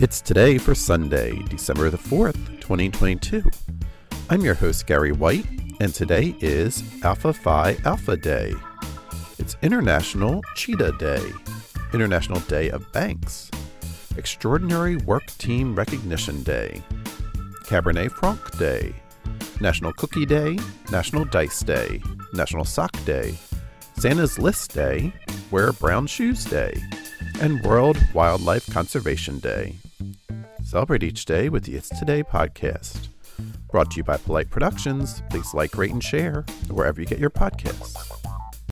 It's today for Sunday, December the 4th, 2022. I'm your host, Gary White, and today is Alpha Phi Alpha Day. It's International Cheetah Day, International Day of Banks, Extraordinary Work Team Recognition Day, Cabernet Franc Day, National Cookie Day, National Dice Day, National Sock Day, Santa's List Day, Wear Brown Shoes Day, and World Wildlife Conservation Day. Celebrate each day with the It's Today podcast. Brought to you by Polite Productions. Please like, rate, and share wherever you get your podcasts.